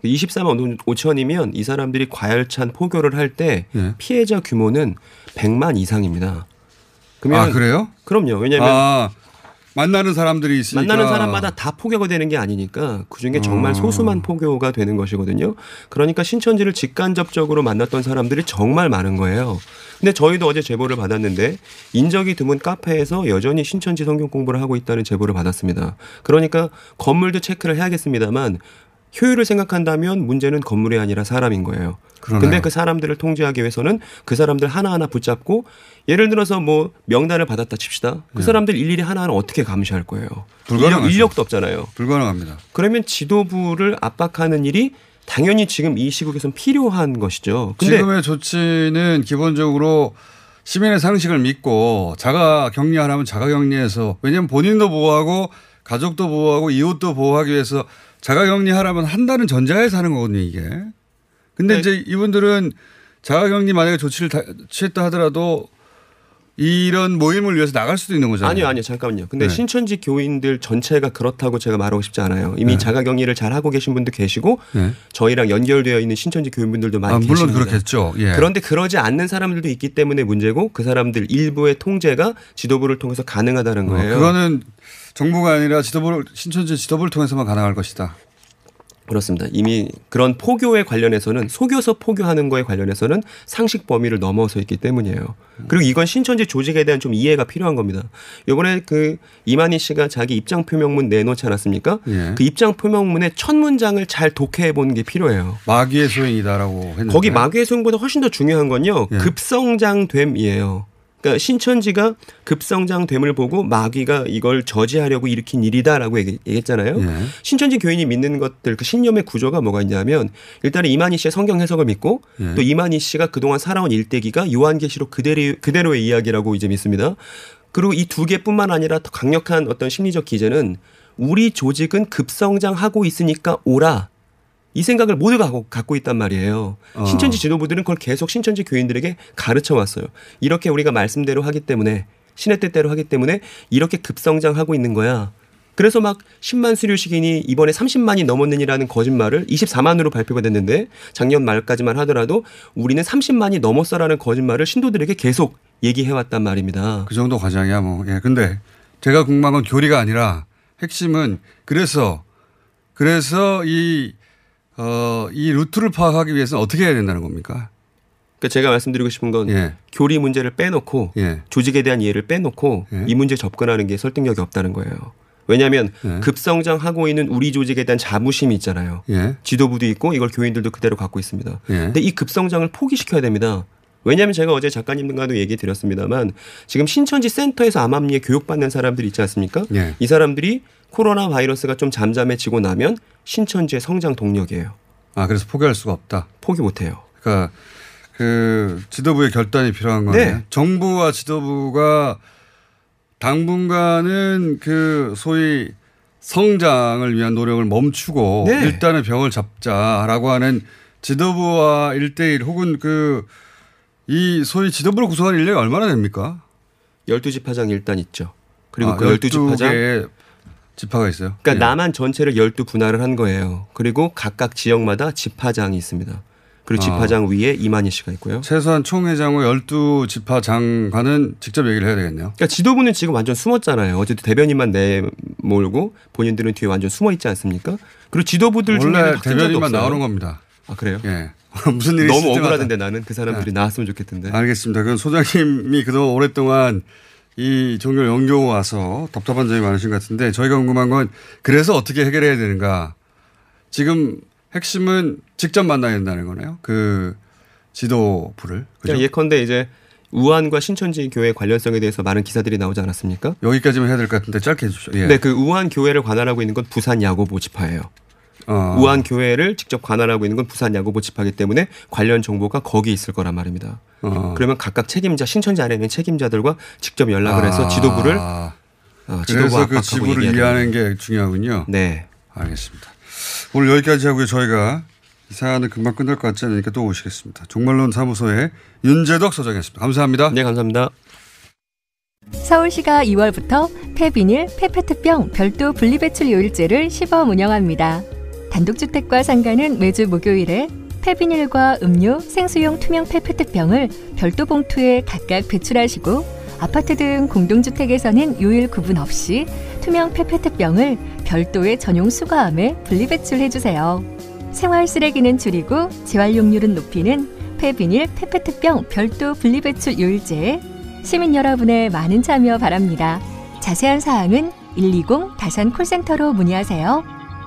그 24만 5천이면 이 사람들이 과열찬 포교를 할때 예. 피해자 규모는 100만 이상입니다. 아, 그래요? 그럼요. 왜냐하면 아, 만나는 사람들이 있으니까. 만나는 사람마다 다 포교가 되는 게 아니니까 그 중에 정말 어. 소수만 포교가 되는 것이거든요. 그러니까 신천지를 직간접적으로 만났던 사람들이 정말 많은 거예요. 근데 저희도 어제 제보를 받았는데 인적이 드문 카페에서 여전히 신천지 성경 공부를 하고 있다는 제보를 받았습니다. 그러니까 건물도 체크를 해야겠습니다만 효율을 생각한다면 문제는 건물이 아니라 사람인 거예요. 그러네요. 근데 그 사람들을 통제하기 위해서는 그 사람들 하나하나 붙잡고 예를 들어서 뭐 명단을 받았다 칩시다. 그 네. 사람들 일일이 하나하나 어떻게 감시할 거예요? 불가능하죠. 인력, 인력 도 없잖아요. 불가능합니다. 그러면 지도부를 압박하는 일이 당연히 지금 이 시국에선 필요한 것이죠. 지금의 조치는 기본적으로 시민의 상식을 믿고 자가 격리하라면 자가 격리해서 왜냐하면 본인도 보호하고 가족도 보호하고 이웃도 보호하기 위해서 자가 격리하라면 한다는 전제하에서 하는 거거든요 이게. 근데 네. 이제 이분들은 자가 격리 만약에 조치를 다- 취했다 하더라도 이런 모임을 위해서 나갈 수도 있는 거잖아요. 아니요, 아니요, 잠깐만요. 근데 네. 신천지 교인들 전체가 그렇다고 제가 말하고 싶지 않아요. 이미 네. 자가격리를 잘 하고 계신 분도 계시고 네. 저희랑 연결되어 있는 신천지 교인분들도 많이 아, 물론 계십니다. 그렇겠죠. 예. 그런데 그러지 않는 사람들도 있기 때문에 문제고 그 사람들 일부의 통제가 지도부를 통해서 가능하다는 어, 거예요. 그거는 정부가 아니라 지도부를 신천지 지도부를 통해서만 가능할 것이다. 그렇습니다. 이미 그런 포교에 관련해서는 속여서 포교하는 거에 관련해서는 상식 범위를 넘어서 있기 때문이에요. 그리고 이건 신천지 조직에 대한 좀 이해가 필요한 겁니다. 요번에 그 이만희 씨가 자기 입장 표명문 내놓지 않았습니까? 예. 그 입장 표명문의 첫 문장을 잘 독해해 보는 게 필요해요. 마귀의 소행이다라고 했는데 거기 마귀의 소용보다 훨씬 더 중요한 건요. 예. 급성장됨이에요. 그러니까 신천지가 급성장됨을 보고 마귀가 이걸 저지하려고 일으킨 일이다라고 얘기- 얘기했잖아요. 예. 신천지 교인이 믿는 것들 그 신념의 구조가 뭐가 있냐면 일단은 이만희 씨의 성경 해석을 믿고 예. 또 이만희 씨가 그동안 살아온 일대기가 요한계시록 그대로 그대로의 이야기라고 이제 믿습니다. 그리고 이 두 개뿐만 아니라 더 강력한 어떤 심리적 기제는 우리 조직은 급성장하고 있으니까 오라. 이 생각을 모두가 갖고- 있단 말이에요. 어. 신천지 지도부들은 그걸 계속 신천지 교인들에게 가르쳐 왔어요. 이렇게 우리가 말씀대로 하기 때문에 신의 뜻대로 하기 때문에 이렇게 급성장하고 있는 거야. 그래서 막 10만 수료식인이 이번에 30만이 넘었느니라는 거짓말을 24만으로 발표가 됐는데 작년 말까지만 하더라도 우리는 30만이 넘었어라는 거짓말을 신도들에게 계속 얘기해 왔단 말입니다. 그 정도 과정이야 뭐. 예. 근데 제가 궁금한 건 교리가 아니라 핵심은 그래서 그래서 이 어, 이 루트를 파악하기 위해서는 어떻게 해야 된다는 겁니까? 그러니까 제가 말씀드리고 싶은 건 예. 교리 문제를 빼놓고 예. 조직에 대한 이해를 빼놓고 예. 이 문제 접근하는 게 설득력이 없다는 거예요. 왜냐하면 예. 급성장하고 있는 우리 조직에 대한 자부심이 있잖아요. 예. 지도부도 있고 이걸 교인들도 그대로 갖고 있습니다. 예. 근데 이 급성장을 포기시켜야 됩니다. 왜냐하면 제가 어제 작가님과도 얘기 드렸습니다만 지금 신천지 센터에서 암암리에 교육받는 사람들이 있지 않습니까? 예. 이 사람들이 코로나 바이러스가 좀 잠잠해지고 나면 신천지의 성장 동력이에요. 아, 그래서 포기할 수가 없다. 포기 못해요. 그러니까 그 지도부의 결단이 필요한 거네요. 네. 정부와 지도부가 당분간은 그 소위 성장을 위한 노력을 멈추고 네. 일단은 병을 잡자라고 하는 지도부와 일대일 혹은 그 이 소위 지도부를 구성하는 인력이 얼마나 됩니까? 12지파장 일단 있죠. 그리고 아, 그 12지파장 12개의 지파가 있어요. 그러니까 예. 남한 전체를 12분할을 한 거예요. 그리고 각각 지역마다 지파장이 있습니다. 그리고 아. 지파장 위에 이만희 씨가 있고요. 최소한 총회장과 12지파장과는 직접 얘기를 해야 되겠네요. 그러니까 지도부는 지금 완전 숨었잖아요. 어제도 대변인만 내몰고 본인들은 뒤에 완전 숨어 있지 않습니까? 그리고 지도부들 확진자도 대변인만 없어요. 나오는 겁니다. 아 그래요? 예. 무슨 일이 너무. 억울하던데 나는 그 사람들이 나왔으면 좋겠던데. 알겠습니다. 그건 소장님이 그동안 오랫동안 이 종교를 연겨오 와서 답답한 점이 많으신 것 같은데 저희가 궁금한 건 그래서 어떻게 해결해야 되는가. 지금 핵심은 직접 만나야 된다는 거네요. 그 지도부를. 그죠? 예컨대 이제 우한과 신천지 교회 관련성에 대해서 많은 기사들이 나오지 않았습니까? 여기까지만 해야 될 것 같은데 짧게 해주십시오. 예. 네, 그 우한 교회를 관할하고 있는 건 부산 야고보 지파예요. 어. 우한 교회를 직접 관할하고 있는 건 부산 야고보 지파이기 때문에 관련 정보가 거기 있을 거란 말입니다. 어. 그러면 각각 책임자 신천지 안에 있는 책임자들과 직접 연락을 해서 아. 지도부를 어, 지도부 그래서 그 지부를 이해하는 게 중요하군요. 네. 알겠습니다. 오늘 여기까지 하고요. 저희가 이 사안은 금방 끝날 것 같지 않으니까 또 오시겠습니다. 종말론 사무소의 윤재덕 소장이었습니다. 감사합니다. 네, 감사합니다. 서울시가 2월부터 폐비닐, 폐페트병 별도 분리배출 요일제를 시범 운영합니다. 단독주택과 상가는 매주 목요일에 폐비닐과 음료, 생수용 투명 폐페트병을 별도 봉투에 각각 배출하시고 아파트 등 공동주택에서는 요일 구분 없이 투명 폐페트병을 별도의 전용 수거함에 분리배출해 주세요. 생활 쓰레기는 줄이고 재활용률은 높이는 폐비닐, 폐페트병 별도 분리배출 요일제에 시민 여러분의 많은 참여 바랍니다. 자세한 사항은 120 다산 콜센터로 문의하세요.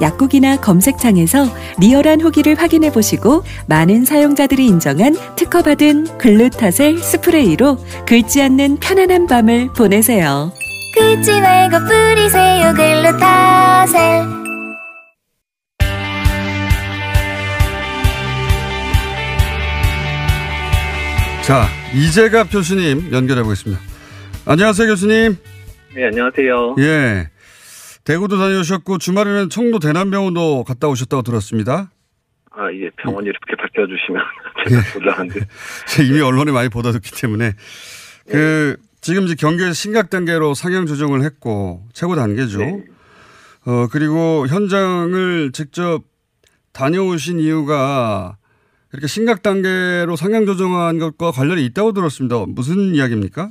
약국이나 검색창에서 리얼한 후기를 확인해 보시고 많은 사용자들이 인정한 특허받은 글루타셀 스프레이로 긁지 않는 편안한 밤을 보내세요. 긁지 말고 뿌리세요 글루타셀 자, 이재갑 교수님 연결해 보겠습니다. 안녕하세요, 교수님. 네, 안녕하세요. 예. 대구도 다녀오셨고 주말에는 청도 대남병원도 갔다 오셨다고 들었습니다. 아, 이게 병원 이렇게 밝혀주시면 제가 곤란한데. 이미 언론에 많이 보다 듣기 때문에 그 지금 이제 경계 심각 단계로 상향 조정을 했고 최고 단계죠. 어 그리고 현장을 직접 다녀오신 이유가 이렇게 심각 단계로 상향 조정한 것과 관련이 있다고 들었습니다. 무슨 이야기입니까?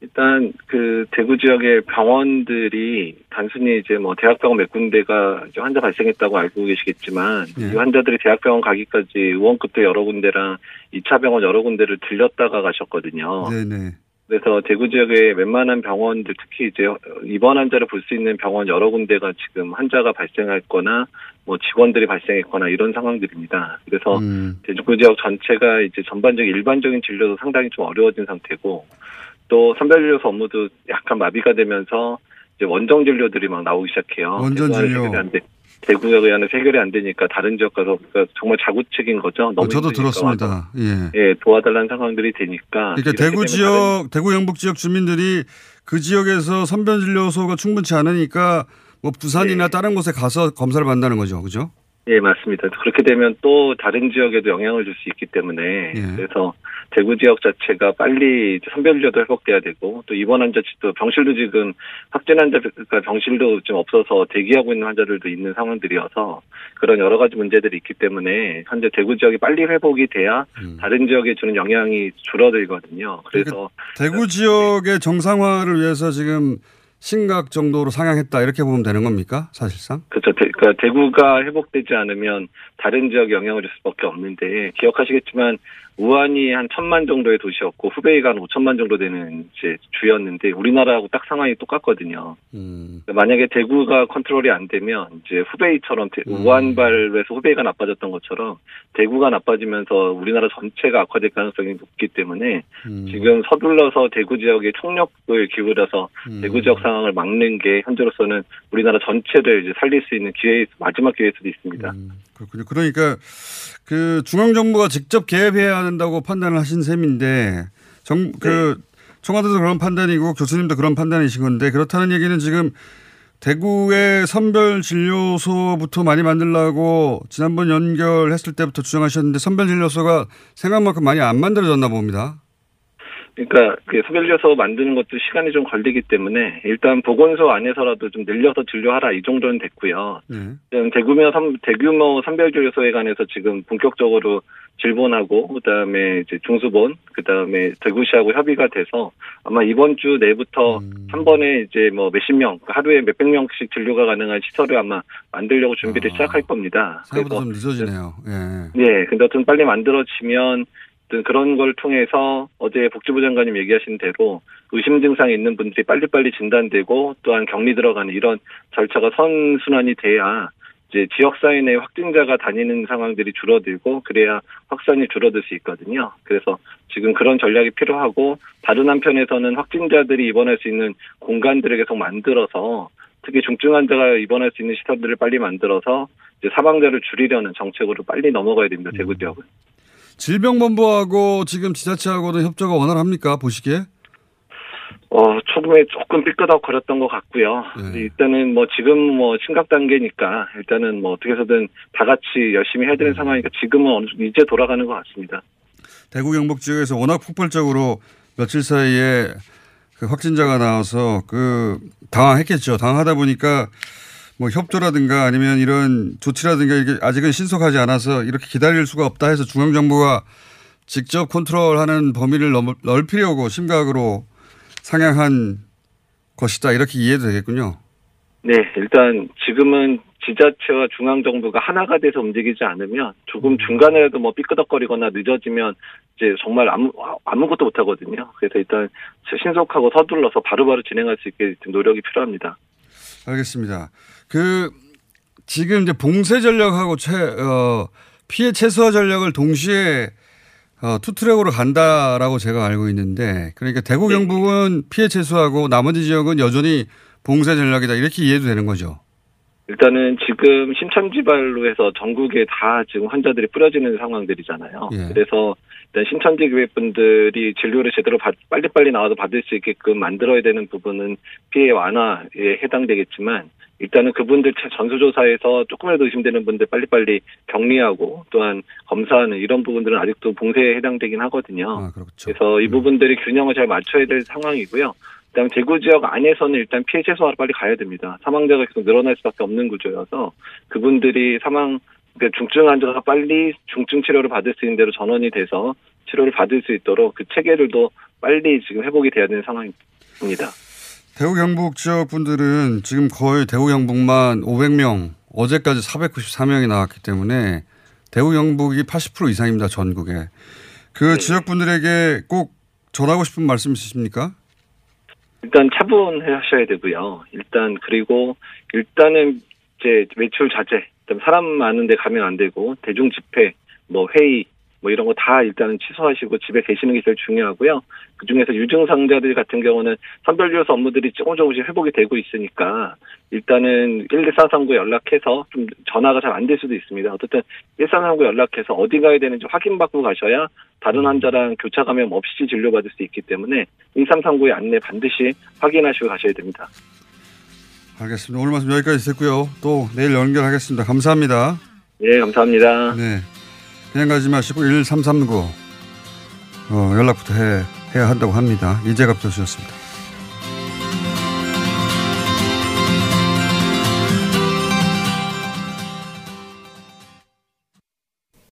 일단 그 대구 지역의 병원들이 단순히 이제 뭐 대학병원 몇 군데가 이제 환자 발생했다고 알고 계시겠지만 네. 이 환자들이 대학병원 가기까지 의원급도 여러 군데랑 2차 병원 여러 군데를 들렸다가 가셨거든요. 네네. 그래서 대구 지역의 웬만한 병원들 특히 이제 입원 환자를 볼 수 있는 병원 여러 군데가 지금 환자가 발생했거나 뭐 직원들이 발생했거나 이런 상황들입니다. 그래서 음. 대구 지역 전체가 이제 전반적인 일반적인 진료도 상당히 좀 어려워진 상태고 또 선별진료소 업무도 약간 마비가 되면서 이제 원정 진료들이 막 나오기 시작해요. 원정 진료. 안. 대구에 하는 해결이 안 되니까 다른 지역 가서 그러니까 정말 자구책인 거죠. 너무 어, 저도 들었습니다. 예. 예, 도와달라는 상황들이 되니까. 그러니까 대구 지역, 대구 영북 지역 주민들이 그 지역에서 선별 진료소가 충분치 않으니까 뭐 부산이나 다른 곳에 가서 검사를 받는다는 거죠. 그죠? 예, 맞습니다. 그렇게 되면 또 다른 지역에도 영향을 줄 수 있기 때문에 예. 그래서 대구 지역 자체가 빨리 선별진료도 회복돼야 되고 또 입원 환자도 병실도 지금 확진 환자가 병실도 좀 없어서 대기하고 있는 환자들도 있는 상황들이어서 그런 여러 가지 문제들이 있기 때문에 현재 대구 지역이 빨리 회복이 돼야 음. 다른 지역에 주는 영향이 줄어들거든요. 그래서 대구 지역의 정상화를 위해서 지금 심각 정도로 상향했다 이렇게 보면 되는 겁니까? 사실상? 그렇죠. 대, 그러니까 대구가 회복되지 않으면 다른 지역에 영향을 줄 수밖에 없는데 기억하시겠지만 우한이 한 천만 정도의 도시였고 후베이가 한 오천만 정도 되는 이제 주였는데 우리나라하고 딱 상황이 똑같거든요. 음. 만약에 대구가 컨트롤이 안 되면 이제 후베이처럼 대- 음. 우한 발에서 후베이가 나빠졌던 것처럼 대구가 나빠지면서 우리나라 전체가 악화될 가능성이 높기 때문에 음. 지금 서둘러서 대구 지역에 총력을 기울여서 음. 대구 지역 상황을 막는 게 현재로서는 우리나라 전체를 이제 살릴 수 있는 기회 마지막 기회일 수도 있습니다. 그렇군요. 그러니까 그 중앙 정부가 직접 개입해야 된다고 판단을 하신 셈인데 정그 청와대도 그런 판단이고 교수님도 그런 판단이신 건데 그렇다는 얘기는 지금 대구의 선별 진료소부터 많이 만들라고 지난번 연결했을 때부터 주장하셨는데 선별 진료소가 생각만큼 많이 안 만들어졌나 봅니다. 그러니까 그 소별려서 만드는 것도 시간이 좀 걸리기 때문에 일단 보건소 안에서라도 좀 늘려서 진료하라 이 정도는 됐고요. 네. 대규모 선, 대규모 선별진료소에 관해서 지금 본격적으로 질본하고 그다음에 이제 중수본 그다음에 대구시하고 협의가 돼서 아마 이번 주 내부터 한 번에 이제 뭐 몇십 명 하루에 몇백 명씩 진료가 가능한 시설을 아마 만들려고 준비를 시작할 겁니다. 생각보다 좀 늦어지네요. 예. 예, 근데 어떤 빨리 만들어지면 그런 걸 통해서 어제 복지부 장관님 얘기하신 대로 의심 증상이 있는 분들이 빨리빨리 진단되고 또한 격리 들어가는 이런 절차가 선순환이 돼야 이제 지역사회 내 확진자가 다니는 상황들이 줄어들고 그래야 확산이 줄어들 수 있거든요. 그래서 지금 그런 전략이 필요하고 다른 한편에서는 확진자들이 입원할 수 있는 공간들을 계속 만들어서 특히 중증 환자가 입원할 수 있는 시설들을 빨리 만들어서 이제 사망자를 줄이려는 정책으로 빨리 넘어가야 됩니다. 대구 지역은. 질병본부하고 지금 지자체하고는 협조가 원활합니까 보시기에? 어, 초반에 조금 삐끄덕거렸던 것 같고요. 근데 일단은 뭐 지금 뭐 심각 단계니까 일단은 뭐 어떻게 해서든 다 같이 열심히 해야 되는 상황이니까 지금은 어느 정도 이제 돌아가는 것 같습니다. 대구 경북 지역에서 워낙 폭발적으로 며칠 사이에 그 확진자가 나와서 그 당황했겠죠. 당황하다 보니까 뭐 협조라든가 아니면 이런 조치라든가 이게 아직은 신속하지 않아서 이렇게 기다릴 수가 없다 해서 중앙 정부가 직접 컨트롤하는 범위를 넘- 넓히려고 심각으로 상향한 것이다 이렇게 이해도 되겠군요. 네, 일단 지금은 지자체와 중앙정부가 하나가 돼서 움직이지 않으면 조금 중간에라도 뭐 삐끄덕거리거나 늦어지면 이제 정말 아무, 아무것도 못하거든요. 그래서 일단 신속하고 서둘러서 바로바로 진행할 수 있게 노력이 필요합니다. 알겠습니다. 그 지금 이제 봉쇄 전략하고 최, 어, 피해 최소화 전략을 동시에 어, 투트랙으로 간다라고 제가 알고 있는데 그러니까 대구 경북은 피해 최소화하고 나머지 지역은 여전히 봉쇄 전략이다 이렇게 이해도 되는 거죠. 일단은 지금 신천지발로 해서 전국에 다 지금 환자들이 뿌려지는 상황들이잖아요. 예. 그래서 일단 신천지 교회 분들이 진료를 제대로 받, 빨리빨리 나와서 받을 수 있게끔 만들어야 되는 부분은 피해 완화에 해당되겠지만 일단은 그분들 차- 전수조사에서 조금이라도 의심되는 분들 빨리빨리 격리하고 또한 검사하는 이런 부분들은 아직도 봉쇄에 해당되긴 하거든요. 그래서 이 부분들이 균형을 잘 맞춰야 될 상황이고요. 그다음 대구 지역 안에서는 일단 피해 최소화로 빨리 가야 됩니다. 사망자가 계속 늘어날 수밖에 없는 구조여서 그분들이 사망 그러니까 중증 환자가 빨리 중증 치료를 받을 수 있는 대로 전원이 돼서 치료를 받을 수 있도록 그 체계를도 빨리 지금 회복이 돼야 되는 상황입니다. 대구 경북 지역 분들은 지금 거의 대구 경북만 500명 어제까지 494명이 나왔기 때문에 대구 경북이 80% 이상입니다 전국에. 그 지역 분들에게 꼭 전하고 싶은 말씀 있으십니까? 일단 차분하셔야 되고요. 일단 그리고 일단은 이제 외출 자제, 사람 많은데 가면 안 되고 대중 집회, 뭐 회의 뭐 이런 거 다 일단은 취소하시고 집에 계시는 게 제일 중요하고요. 그 중에서 유증상자들 같은 경우는 선별유효소 업무들이 조금 조금씩 회복이 되고 있으니까 일단은 11439 연락해서 좀 전화가 잘 안 될 수도 있습니다. 어쨌든 11439 연락해서 어디 가야 되는지 확인받고 가셔야 다른 환자랑 교차 감염 없이 진료받을 수 있기 때문에 1339의 안내 반드시 확인하시고 가셔야 됩니다. 알겠습니다. 오늘 말씀 여기까지 듣고요. 또 내일 연결하겠습니다. 감사합니다. 예, 감사합니다. 네. 그냥 가지 마시고 1339 어, 연락부터 해, 해야 한다고 합니다. 이재갑 교수였습니다.